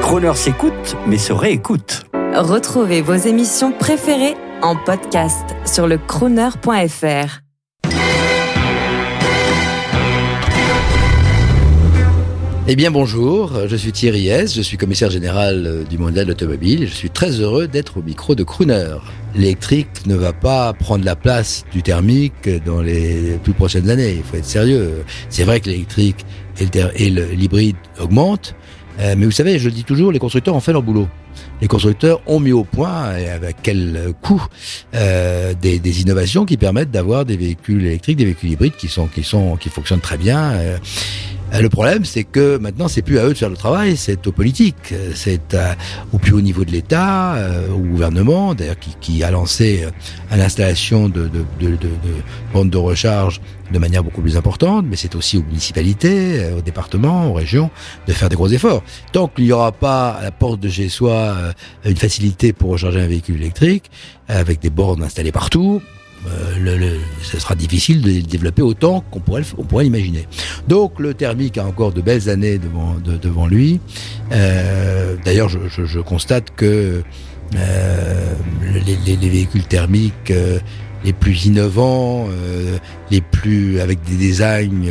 Croner s'écoute, mais se réécoute. Retrouvez vos émissions préférées en podcast sur le crooner.fr. Eh bien bonjour, je suis Thierry S, je suis commissaire général euh, du mondial automobile et je suis très heureux d'être au micro de Crooner. L'électrique ne va pas prendre la place du thermique dans les plus prochaines années, il faut être sérieux. C'est vrai que l'électrique et l'hybride augmentent, euh, mais vous savez, je le dis toujours, les constructeurs ont fait leur boulot. Les constructeurs ont mis au point, et avec quel coût, euh, des, innovations qui permettent d'avoir des véhicules électriques, des véhicules hybrides qui sont qui sont qui fonctionnent très bien. Euh, le problème, c'est que maintenant, c'est plus à eux de faire le travail, c'est aux politiques, c'est au plus haut niveau de l'État, euh, au gouvernement, d'ailleurs, qui, a lancé euh, l'installation de, de, de, de, de bandes de recharge de manière beaucoup plus importante, mais c'est aussi aux municipalités, aux départements, aux régions, de faire des gros efforts. Tant qu'il n'y aura pas à la porte de chez soi une facilité pour recharger un véhicule électrique, avec des bornes installées partout, euh, le, ce sera difficile de développer autant qu'on pourrait, on pourrait l'imaginer. Donc le thermique a encore de belles années devant, de, devant lui. Euh, D'ailleurs, je, constate que euh, les, les, les, véhicules thermiques euh, les plus innovants, euh, les plus avec des designs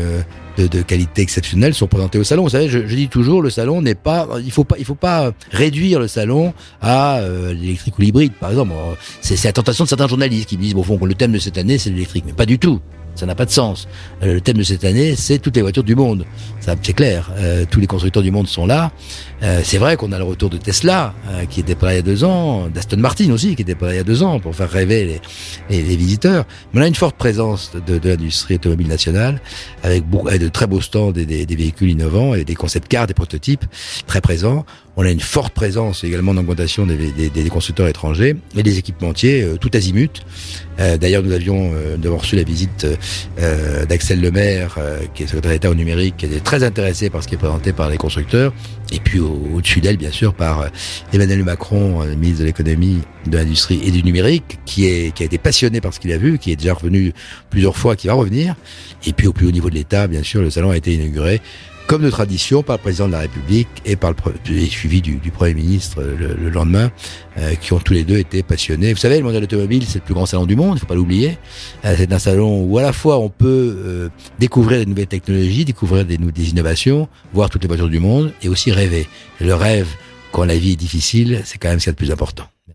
de, de, qualité exceptionnelle sont présentés au salon. Vous savez, je, je dis toujours, le salon n'est pas, il faut pas, il faut pas réduire le salon à euh, l'électrique ou l'hybride, par exemple. C'est la tentation de certains journalistes qui disent, bon, le thème de cette année, c'est l'électrique, mais pas du tout. Ça n'a pas de sens. Euh, le thème de cette année, c'est toutes les voitures du monde. C'est clair. Euh, tous les constructeurs du monde sont là. Euh, c'est vrai qu'on a le retour de Tesla, qui était pas il y a deux ans, d'Aston Martin aussi, qui était pas il y a deux ans, pour faire rêver les, les, visiteurs. Mais on a une forte présence de, l'industrie automobile nationale, avec de très beaux stands et des, des, véhicules innovants et des concept cars, des prototypes très présents. On a une forte présence également d'augmentation des, des, des, constructeurs étrangers et des équipementiers euh, tout azimut. Euh, D'ailleurs, nous avions euh, nous reçu la visite euh, d'Axel Lemaire, qui est secrétaire d'État au numérique, qui était très intéressé par ce qui est présenté par les constructeurs, et puis au-dessus au d'elle, bien sûr, par Emmanuel Macron, ministre de l'économie, de l'industrie et du numérique, qui est qui a été passionné par ce qu'il a vu, qui est déjà revenu plusieurs fois, qui va revenir. Et puis au plus haut niveau de l'État, bien sûr, le salon a été inauguré comme de tradition par le président de la République et par le et du, Premier ministre le, le lendemain, euh, qui ont tous les deux été passionnés. Vous savez, le mondial automobile, c'est le plus grand salon du monde, il faut pas l'oublier. Euh, c'est un salon où à la fois on peut euh, découvrir des nouvelles technologies, découvrir des, innovations, voir toutes les voitures du monde, et aussi rêver. Le rêve, quand la vie est difficile, c'est quand même ce qu'il y a plus important.